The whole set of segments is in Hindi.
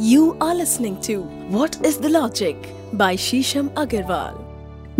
You are listening to What is the Logic by Shisham Agarwal.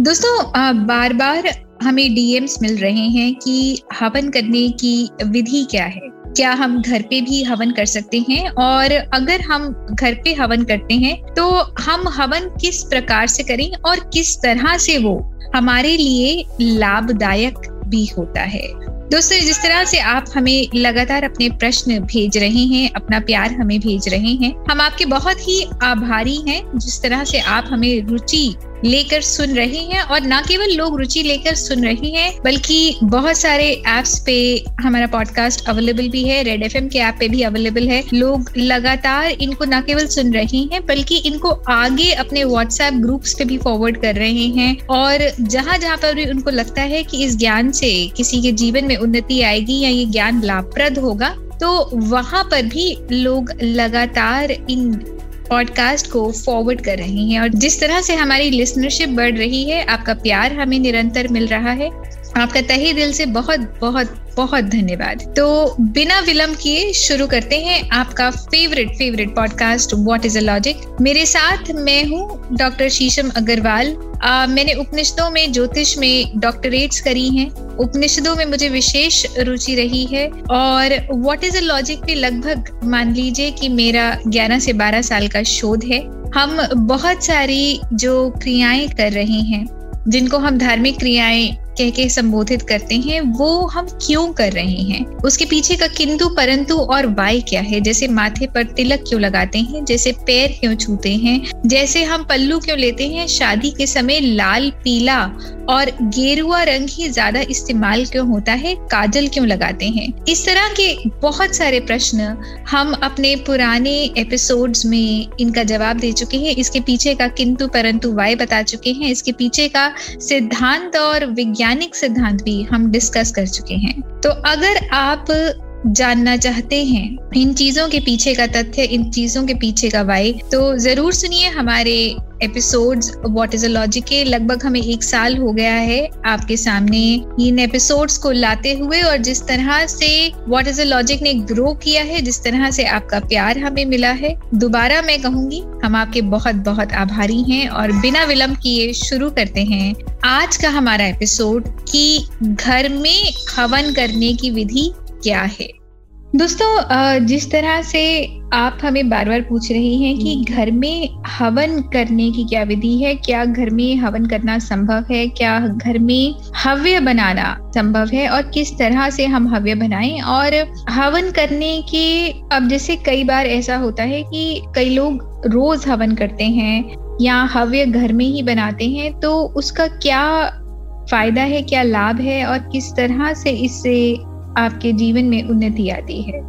दोस्तों बार बार हमें डीएम्स मिल रहे हैं कि हवन करने की विधि क्या है? क्या हम घर पे भी हवन कर सकते हैं? और अगर हम घर पे हवन करते हैं तो हम हवन किस प्रकार से करें और किस तरह से वो हमारे लिए लाभदायक भी होता है? दोस्तों, जिस तरह से आप हमें लगातार अपने प्रश्न भेज रहे हैं, अपना प्यार हमें भेज रहे हैं, हम आपके बहुत ही आभारी हैं जिस तरह से आप हमें रुचि लेकर सुन रहे हैं और ना केवल लोग रुचि लेकर सुन रहे हैं, बल्कि बहुत सारे एप्स पे हमारा पॉडकास्ट अवेलेबल भी है रेड एफ़ के ऐप पे भी अवेलेबल है। लोग लगातार इनको ना केवल सुन रहे हैं, बल्कि इनको आगे अपने व्हाट्सएप ग्रुप्स पे भी फॉरवर्ड कर रहे हैं। और जहाँ जहाँ पर भी उनको लगता है कि इस ज्ञान से किसी के जीवन में उन्नति आएगी या ये ज्ञान लाभप्रद होगा तो वहाँ पर भी लोग लगातार इन पॉडकास्ट को फॉरवर्ड कर रहे हैं और जिस तरह से हमारी लिसनरशिप बढ़ रही है, आपका प्यार हमें निरंतर मिल रहा है। आपका तहे दिल से बहुत बहुत बहुत धन्यवाद। तो बिना विलंब किए शुरू करते हैं आपका favourite favourite podcast what is a logic मेरे साथ मैं हूँ डॉक्टर शीशम अग्रवाल मैंने उपनिषदों में, ज्योतिष में डॉक्टरेट्स करी हैं। उपनिषदों में मुझे विशेष रुचि रही है। और व्हाट इज़ अ लॉजिक पे लगभग मान लीजिए कि मेरा 11 से 12 साल का शोध है। हम बहुत सारी जो क्रियाएँ कर रहे हैं, जिनको हम धार्मिक क्रियाएँ कह के संबोधित करते हैं, वो हम क्यों कर रहे हैं? उसके पीछे का किंतु, परंतु और वाय क्या है? जैसे माथे पर तिलक क्यों लगाते हैं? जैसे पैर क्यों छूते हैं? जैसे हम पल्लू क्यों लेते हैं? शादी के समय लाल, पीला और गेरुआ रंग ही ज़्यादा इस्तेमाल क्यों होता है? काजल क्यों लगाते हैं? इस तरह के बहुत सारे प्रश्न हम अपने पुराने एपिसोड्स में इनका जवाब दे चुके हैं। इसके पीछे का किंतु, परंतु वाय बता चुके हैं। इसके पीछे का सिद्धांत और विज्ञान वैज्ञानिक सिद्धांत भी हम डिस्कस कर चुके हैं। तो अगर आप जानना चाहते हैं। इन चीज़ों के पीछे का तथ्य, इन चीज़ों के पीछे का वाई तो ज़रूर सुनिए हमारे episodes what is a logic के। लगभग हमें एक साल हो गया है आपके सामने इन एपिसोड्स को लाते हुए और जिस तरह से व्हाट इज़ अ लॉजिक ने ग्रो किया है, जिस तरह से आपका प्यार हमें मिला है, दोबारा मैं कहूँगी हम आपके बहुत बहुत आभारी हैं और बिना विलंब किए शुरू करते हैं आज का हमारा एपिसोड कि घर में हवन करने की विधि क्या है? दोस्तों जिस तरह से आप हमें बार बार पूछ रही हैं कि घर में हवन करने की क्या विधि है? क्या घर में हवन करना संभव है? क्या घर में हव्य बनाना संभव है? और किस तरह से हम हव्य बनाएँ? और हवन करने के अब जैसे कई बार ऐसा होता है कि कई लोग रोज हवन करते हैं या हव्य घर में ही बनाते हैं तो उसका क्या फ़ायदा है क्या लाभ है? और किस तरह से इससे आपके जीवन में उन्नति आती है।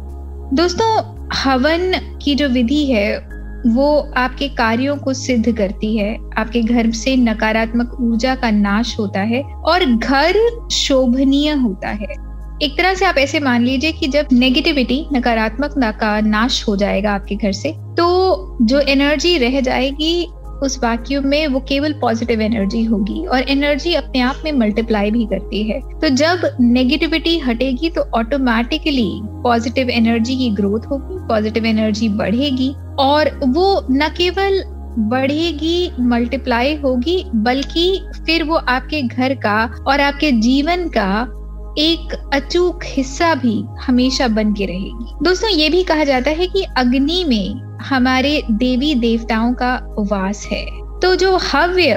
दोस्तों, हवन की जो विधि है, वो आपके कार्यों को सिद्ध करती है। आपके घर से नकारात्मक ऊर्जा का नाश होता है और घर शोभनीय होता है। एक तरह से आप ऐसे मान लीजिए कि जब नेगेटिविटी नकारात्मक का नाश हो जाएगा आपके घर से तो जो एनर्जी रह जाएगी उस वैक्यूम में वो केवल पॉजिटिव एनर्जी होगी और एनर्जी अपने आप में मल्टीप्लाई भी करती है। तो जब नेगेटिविटी हटेगी तो ऑटोमेटिकली पॉजिटिव एनर्जी की ग्रोथ होगी पॉजिटिव एनर्जी बढ़ेगी और वो न केवल बढ़ेगी मल्टीप्लाई होगी, बल्कि फिर वो आपके घर का और आपके जीवन का एक अचूक हिस्सा भी हमेशा बन के रहेगी। दोस्तों, ये भी कहा जाता है कि अग्नि में हमारे देवी देवताओं का वास है। तो जो हव्य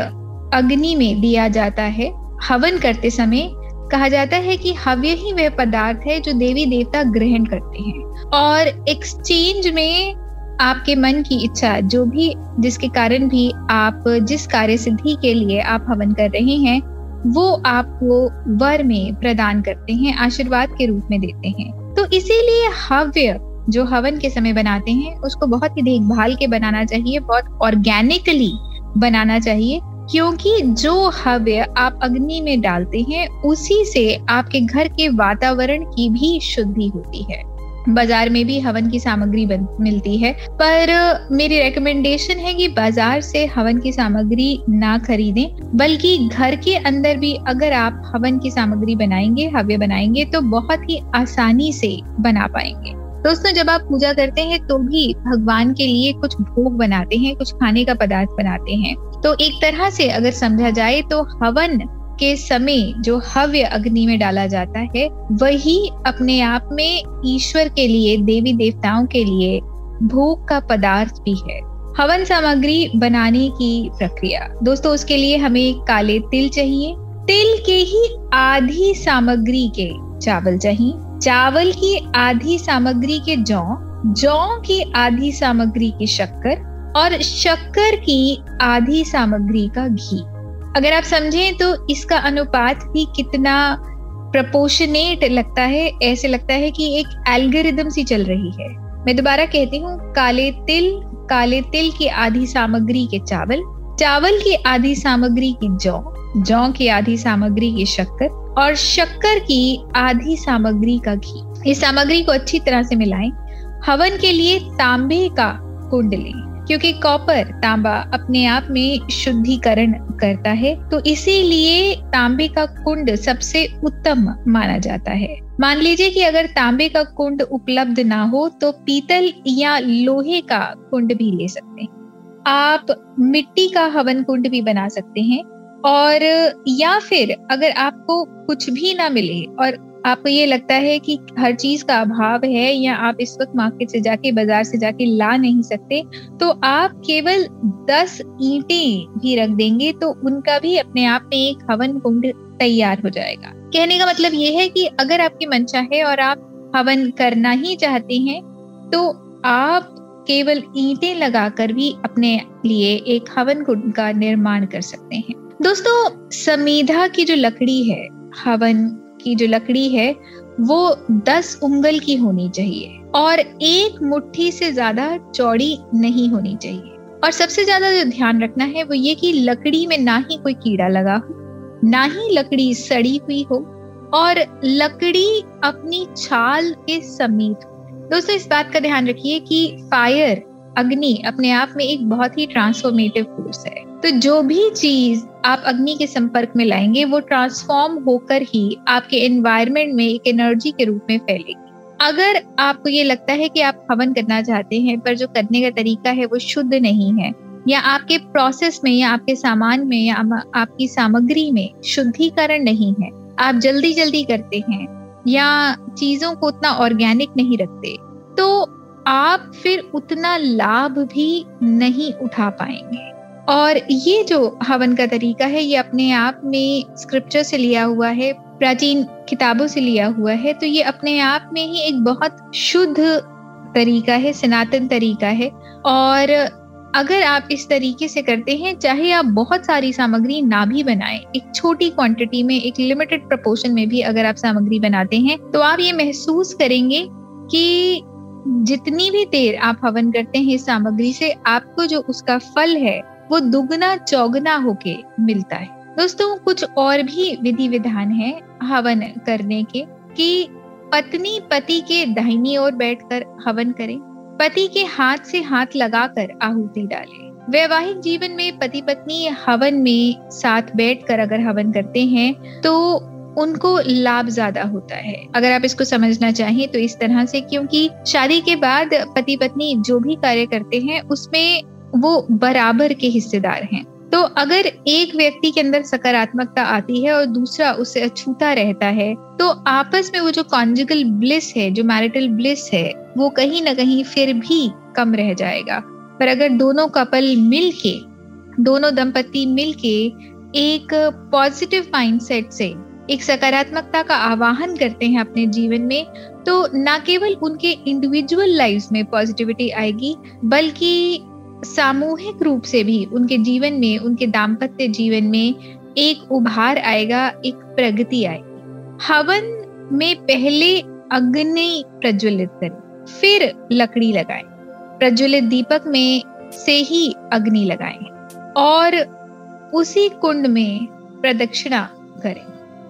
अग्नि में दिया जाता है, हवन करते समय कहा जाता है कि हव्य ही वह पदार्थ है जो देवी देवता ग्रहण करते हैं। और एक्सचेंज में आपके मन की इच्छा, जो भी जिसके कारण भी आप, जिस कार्य सिद्धि के लिए आप हवन कर रहे हैं वो आपको वर में प्रदान करते हैं, आशीर्वाद के रूप में देते हैं। तो इसीलिए हव्य, जो हवन के समय बनाते हैं, उसको बहुत ही देखभाल के बनाना चाहिए, बहुत ऑर्गेनिकली बनाना चाहिए, क्योंकि जो हव्य आप अग्नि में डालते हैं, उसी से आपके घर के वातावरण की भी शुद्धि होती है। बाज़ार में भी हवन की सामग्री मिलती है। पर, मेरी रिकमेंडेशन है कि बाज़ार से हवन की सामग्री ना खरीदें, बल्कि घर के अंदर भी अगर आप हवन की सामग्री बनाएँगे, हव्य बनाएँगे तो बहुत ही आसानी से बना पाएँगे। दोस्तों, जब आप पूजा करते हैं तो भी भगवान के लिए कुछ भोग बनाते हैं, कुछ खाने का पदार्थ बनाते हैं। तो एक तरह से अगर समझा जाए तो हवन के समय जो हव्य अग्नि में डाला जाता है, वही अपने आप में ईश्वर के लिए, देवी देवताओं के लिए भोग का पदार्थ भी है। हवन सामग्री बनाने की प्रक्रिया। दोस्तों, उसके लिए हमें काले तिल चाहिए। तिल के ही आधी सामग्री के चावल चाहिए। चावल की आधी सामग्री के जौ जौ की आधी सामग्री की शक्कर और शक्कर की आधी सामग्री का घी। अगर आप समझें तो इसका अनुपात भी कितना प्रपोशनेट लगता है, ऐसे लगता है कि एक एल्गोरिदम सी चल रही है। मैं दोबारा कहती हूँ, काले तिल काले तिल की आधी सामग्री के चावल चावल की आधी सामग्री की जौ जौ की आधी सामग्री की शक्कर और शक्कर की आधी सामग्री का घी। इस सामग्री को अच्छी तरह से मिलाएँ। हवन के लिए तांबे का कुंड लें। क्योंकि कॉपर तांबा अपने आप में शुद्धिकरण करता है तो इसीलिए तांबे का कुंड सबसे उत्तम माना जाता है। मान लीजिए कि अगर तांबे का कुंड उपलब्ध ना हो तो पीतल या लोहे का कुंड भी ले सकते हैं। आप मिट्टी का हवन कुंड भी बना सकते हैं, और या फिर अगर आपको कुछ भी ना मिले और आपको ये लगता है कि हर चीज़ का अभाव है या आप इस वक्त मार्केट से जाके, बाज़ार से जाके ला नहीं सकते तो आप केवल दस ईंटें भी रख देंगे तो उनका भी अपने आप में एक हवन कुंड तैयार हो जाएगा। कहने का मतलब ये है कि अगर आपकी मंशा है और आप हवन करना ही चाहते हैं तो आप केवल ईंटें लगाकर भी अपने लिए एक हवन कुंड का निर्माण कर सकते हैं। दोस्तों, समीधा की जो लकड़ी है, हवन की जो लकड़ी है, वो दस उंगल की होनी चाहिए और एक मुट्ठी से ज़्यादा चौड़ी नहीं होनी चाहिए। और सबसे ज़्यादा जो ध्यान रखना है वो ये कि लकड़ी में ना ही कोई कीड़ा लगा हो, ना ही लकड़ी सड़ी हुई हो और लकड़ी अपनी छाल के समीत दोस्तों, इस बात का ध्यान रखिए कि फायर, अग्नि अपने आप में एक बहुत ही ट्रांसफॉर्मेटिव फोर्स है। तो जो भी चीज़ आप अग्नि के संपर्क में लाएँगे, वो ट्रांसफॉर्म होकर ही आपके एनवायरमेंट में एक एनर्जी के रूप में फैलेगी। अगर आपको ये लगता है कि आप हवन करना चाहते हैं, पर जो करने का तरीका है वो शुद्ध नहीं है, या आपके प्रोसेस में, या आपके सामान में, या आपकी सामग्री में शुद्धिकरण नहीं है, आप जल्दी जल्दी करते हैं, या चीज़ों को उतना ऑर्गेनिक नहीं रखते तो आप फिर उतना लाभ भी नहीं उठा पाएँगे। और ये जो हवन का तरीका है, ये अपने आप में स्क्रिप्चर से लिया हुआ है, प्राचीन किताबों से लिया हुआ है तो ये अपने आप में ही एक बहुत शुद्ध तरीका है, सनातन तरीका है। और अगर आप इस तरीके से करते हैं, चाहे आप बहुत सारी सामग्री ना भी बनाएँ, एक छोटी क्वांटिटी में, एक लिमिटेड प्रपोर्शन में भी अगर आप सामग्री बनाते हैं तो आप ये महसूस करेंगे कि जितनी भी देर आप हवन करते हैं इस सामग्री से, आपको जो उसका फल है वो दुगना चौगना होके मिलता है। दोस्तों, कुछ और भी विधि विधान है हवन करने के, कि पत्नी पति के दाहिनी ओर बैठकर हवन करें। पति के हाथ से हाथ लगाकर आहुति डालें। वैवाहिक जीवन में पति पत्नी हवन में साथ बैठकर अगर हवन करते हैं तो उनको लाभ ज़्यादा होता है। अगर आप इसको समझना चाहें तो इस तरह से, क्योंकि शादी के बाद पति पत्नी जो भी कार्य करते हैं, उसमें वो बराबर के हिस्सेदार हैं। तो अगर एक व्यक्ति के अंदर सकारात्मकता आती है और दूसरा उससे अछूता रहता है तो आपस में वो जो कॉन्जिकल ब्लिस है, जो मैरिटल ब्लिस है, वो कहीं ना कहीं फिर भी कम रह जाएगा। पर अगर दोनों कपल मिल के दोनों दंपति मिल के एक पॉजिटिव माइंडसेट से, एक सकारात्मकता का आवाहन करते हैं अपने जीवन में तो ना केवल उनके इंडिविजुअल लाइफ में पॉजिटिविटी आएगी, बल्कि सामूहिक रूप से भी उनके जीवन में, उनके दाम्पत्य जीवन में एक उभार आएगा, एक प्रगति आएगी। हवन में पहले अग्नि प्रज्वलित करें, फिर लकड़ी लगाएँ। प्रज्वलित दीपक में से ही अग्नि लगाएँ और उसी कुंड में प्रदक्षिणा करें।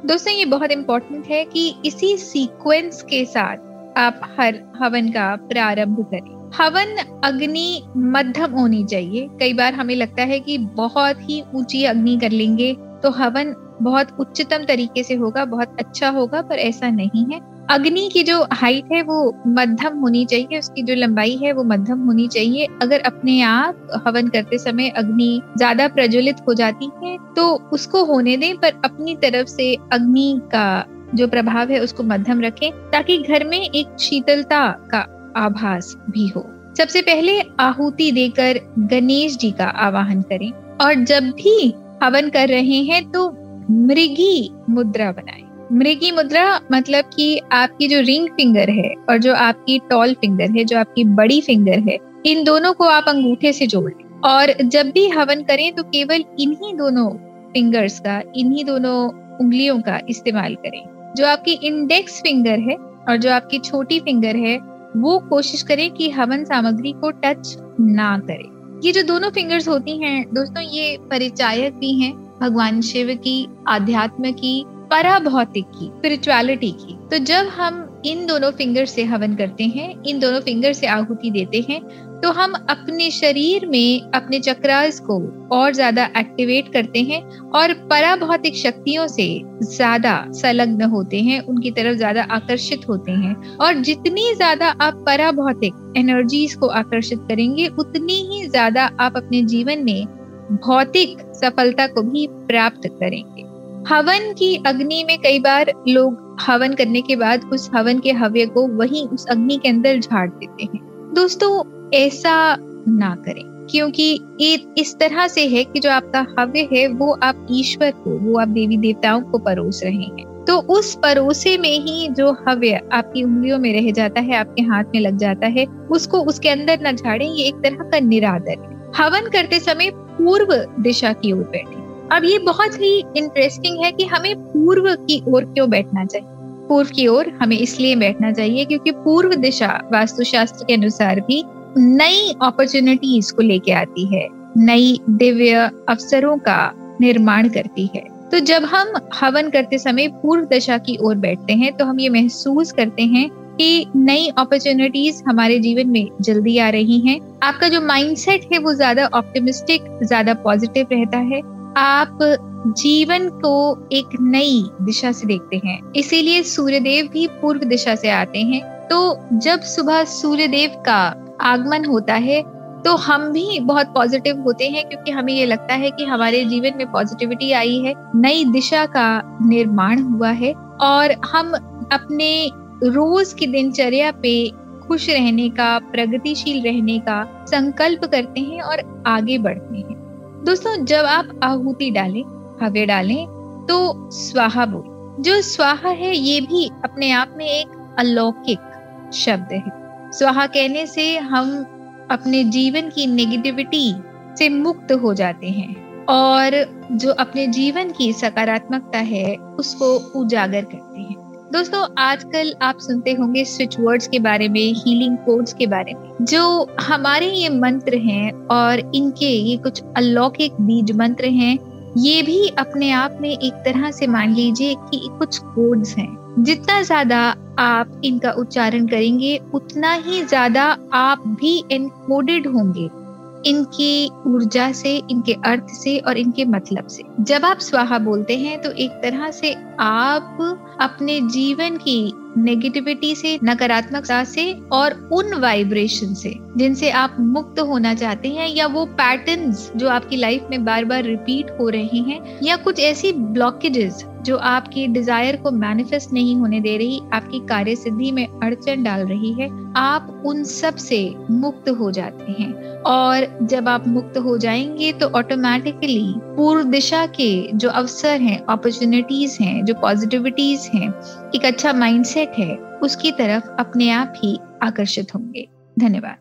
दोस्तों, ये बहुत इंपॉर्टेंट है कि इसी सीक्वेंस के साथ आप हर हवन का प्रारंभ करें। हवन, अग्नि मध्यम होनी चाहिए। कई बार हमें लगता है कि बहुत ही ऊँची अग्नि कर लेंगे तो हवन बहुत उच्चतम तरीके से होगा, बहुत अच्छा होगा, पर ऐसा नहीं है। अग्नि की जो हाइट है, वो मध्यम होनी चाहिए, उसकी जो लंबाई है, वो मध्यम होनी चाहिए। अगर अपने आप हवन करते समय अग्नि ज़्यादा प्रज्वलित हो जाती है तो उसको होने दें, पर अपनी तरफ़ से अग्नि का जो प्रभाव है, उसको मध्यम रखें, ताकि घर में एक शीतलता का आभास भी हो। सबसे पहले आहुति देकर गणेश जी का आवाहन करें और जब भी हवन कर रहे हैं तो मृगी मुद्रा बनाएँ। मृगी मुद्रा मतलब कि आपकी जो रिंग फिंगर है और जो आपकी टॉल फिंगर है, जो आपकी बड़ी फिंगर है, इन दोनों को आप अंगूठे से जोड़ लें। और जब भी हवन करें तो केवल इन्हीं दोनों फिंगर्स का, इन्हीं दोनों उंगलियों का इस्तेमाल करें। जो आपकी इंडेक्स फिंगर है और जो आपकी छोटी फिंगर है वो कोशिश करे कि हवन सामग्री को टच ना करे। ये जो दोनों फिंगर्स होती हैं, दोस्तों, ये परिचायक भी हैं, भगवान शिव की, आध्यात्म की, पराभौतिक की स्पिरिचुअलिटी की। तो जब हम इन दोनों फिंगर से हवन करते हैं, इन दोनों फिंगर से आहुति देते हैं तो हम अपने शरीर में, अपने चक्रास को और ज़्यादा एक्टिवेट करते हैं और पराभौतिक शक्तियों से ज़्यादा संलग्न होते हैं, उनकी तरफ़ ज़्यादा आकर्षित होते हैं। और जितनी ज़्यादा आप पराभौतिक एनर्जीज को आकर्षित करेंगे, उतनी ही ज़्यादा आप अपने जीवन में भौतिक सफलता को भी प्राप्त करेंगे। हवन की अग्नि में कई बार लोग हवन करने के बाद उस हवन के हव्य को वहीं उस अग्नि के अंदर झाड़ देते हैं। दोस्तों ऐसा ना करें, क्योंकि इस तरह से है कि जो आपका हव्य है, वो आप ईश्वर को, वो आप देवी देवताओं को परोस रहे हैं। तो उस परोसे में ही जो हव्य आपकी उंगलियों में रह जाता है, आपके हाथ में लग जाता है, उसको उसके अंदर न झाड़ें, ये एक तरह का निरादर है। हवन करते समय पूर्व दिशा की ओर बैठे। अब ये बहुत ही इंटरेस्टिंग है कि हमें पूर्व की ओर क्यों बैठना चाहिए? पूर्व की ओर हमें इसलिए बैठना चाहिए क्योंकि पूर्व दिशा वास्तुशास्त्र के अनुसार भी नई अपॉर्चुनिटीज़ को लेके आती है, नई दिव्य अवसरों का निर्माण करती है। तो जब हम हवन करते समय पूर्व दशा की ओर बैठते हैं तो हम ये महसूस करते हैं कि नई अपॉर्चुनिटीज़ हमारे जीवन में जल्दी आ रही हैं। आपका जो माइंडसेट है, वो ज़्यादा ऑप्टिमिस्टिक ज़्यादा पॉजिटिव रहता है। आप जीवन को एक नई दिशा से देखते हैं। इसीलिए सूर्यदेव भी पूर्व दिशा से आते हैं। तो जब सुबह सूर्यदेव का आगमन होता है तो हम भी बहुत पॉजिटिव होते हैं क्योंकि हमें ये लगता है कि हमारे जीवन में पॉजिटिविटी आई है, नई दिशा का निर्माण हुआ है और हम अपने रोज की दिनचर्या पे खुश रहने का, प्रगतिशील रहने का संकल्प करते हैं और आगे बढ़ते हैं। दोस्तों, जब आप आहुति डालें हवे डालें तो स्वाहा बोल। जो स्वाहा है, ये भी अपने आप में एक अलौकिक शब्द है। स्वाहा कहने से हम अपने जीवन की नेगेटिविटी से मुक्त हो जाते हैं और जो अपने जीवन की सकारात्मकता है, उसको उजागर करते हैं। दोस्तों, आजकल आप सुनते होंगे स्विच वर्ड्स के बारे में हीलिंग कोड्स के बारे में, जो हमारे ये मंत्र हैं और इनके ये कुछ अलौकिक बीज मंत्र हैं। ये भी अपने आप में एक तरह से मान लीजिए कि कुछ कोड्स हैं। जितना ज़्यादा आप इनका उच्चारण करेंगे, उतना ही ज़्यादा आप भी एनकोडेड होंगे। इनकी ऊर्जा से, इनके अर्थ से और इनके मतलब से। जब आप स्वाहा बोलते हैं तो एक तरह से आप अपने जीवन की नेगेटिविटी से, नकारात्मकता से और उन वाइब्रेशन से, जिनसे आप मुक्त होना चाहते हैं या वो पैटर्न्स जो आपकी लाइफ में बार बार रिपीट हो रहे हैं या कुछ ऐसी ब्लॉकेजेस जो आपकी डिज़ायर को मैनिफेस्ट नहीं होने दे रही, आपकी कार्य सिद्धि में अड़चन डाल रही है, आप उन सबसे मुक्त हो जाते हैं। और जब आप मुक्त हो जाएँगे तो ऑटोमेटिकली पूर्व दिशा के जो अवसर हैं अपॉर्चुनिटीज़ हैं, जो पॉजिटिविटीज हैं, एक अच्छा माइंडसेट है, उसकी तरफ़ अपने आप ही आकर्षित होंगे। धन्यवाद।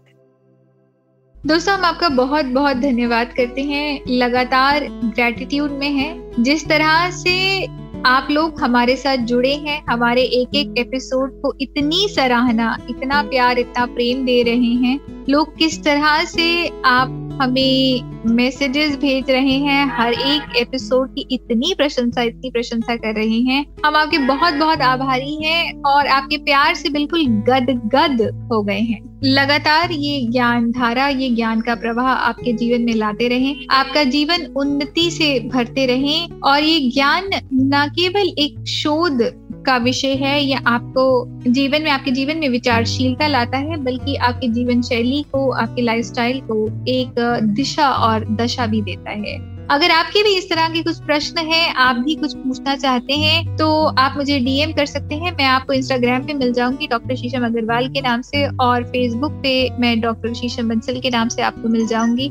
दोस्तों, हम आपका बहुत बहुत धन्यवाद करते हैं। लगातार ग्रेटिट्यूड में है। जिस तरह से आप लोग हमारे साथ जुड़े हैं, हमारे एक एक एपिसोड को इतनी सराहना, इतना प्यार, इतना प्रेम दे रहे हैं। लोग किस तरह से आप हमें मैसेजेस भेज रहे हैं। हर एक एपिसोड की इतनी प्रशंसा इतनी प्रशंसा कर रहे हैं। हम आपके बहुत बहुत आभारी हैं और आपके प्यार से बिल्कुल गद गद हो गए हैं। लगातार ये ज्ञान धारा, ये ज्ञान का प्रवाह आपके जीवन में लाते रहें। आपका जीवन उन्नति से भरते रहें और ये ज्ञान न केवल एक शोध का विषय है या आपको जीवन में, आपके जीवन में विचारशीलता लाता है, बल्कि आपके जीवन शैली को, आपके लाइफस्टाइल को एक दिशा और दशा भी देता है। अगर आपके भी इस तरह के कुछ प्रश्न हैं, आप भी कुछ पूछना चाहते हैं तो आप मुझे डीएम कर सकते हैं। मैं आपको इंस्टाग्राम पे मिल जाऊँगी, डॉक्टर शीशम अग्रवाल के नाम से, और फेसबुक पे मैं डॉक्टर शीशम बंसल के नाम से आपको मिल जाऊँगी।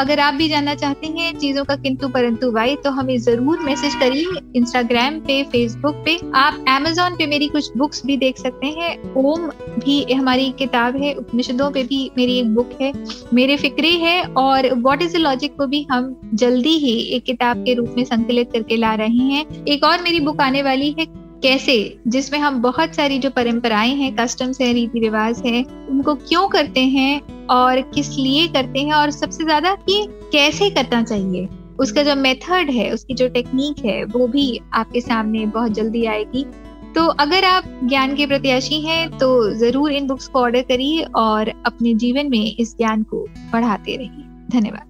अगर आप भी जानना चाहते हैं चीज़ों का किंतु परंतु वाई तो हमें ज़रूर मैसेज करिए इंस्टाग्राम पे फेसबुक पे। आप एमेजोन पे मेरी कुछ बुक्स भी देख सकते हैं। ओम भी हमारी किताब है, उपनिषदों पे भी मेरी एक बुक है। मेरे फिक्रे है, और वॉट इज़ द लॉजिक को भी हम जल्दी ही एक किताब के रूप में संकलित करके ला रहे हैं। एक और मेरी बुक आने वाली है, कैसे? जिसमें हम बहुत सारी जो परंपराएँ हैं कस्टम्स है, रीति रिवाज है, उनको क्यों करते हैं और किस लिए करते हैं और सबसे ज़्यादा कि कैसे करना चाहिए? उसका जो मेथड है, उसकी जो टेक्निक है, वो भी आपके सामने बहुत जल्दी आएगी। तो अगर आप ज्ञान के प्रत्याशी हैं तो ज़रूर इन बुक्स को ऑर्डर करिए और अपने जीवन में इस ज्ञान को बढ़ाते रहिए। धन्यवाद।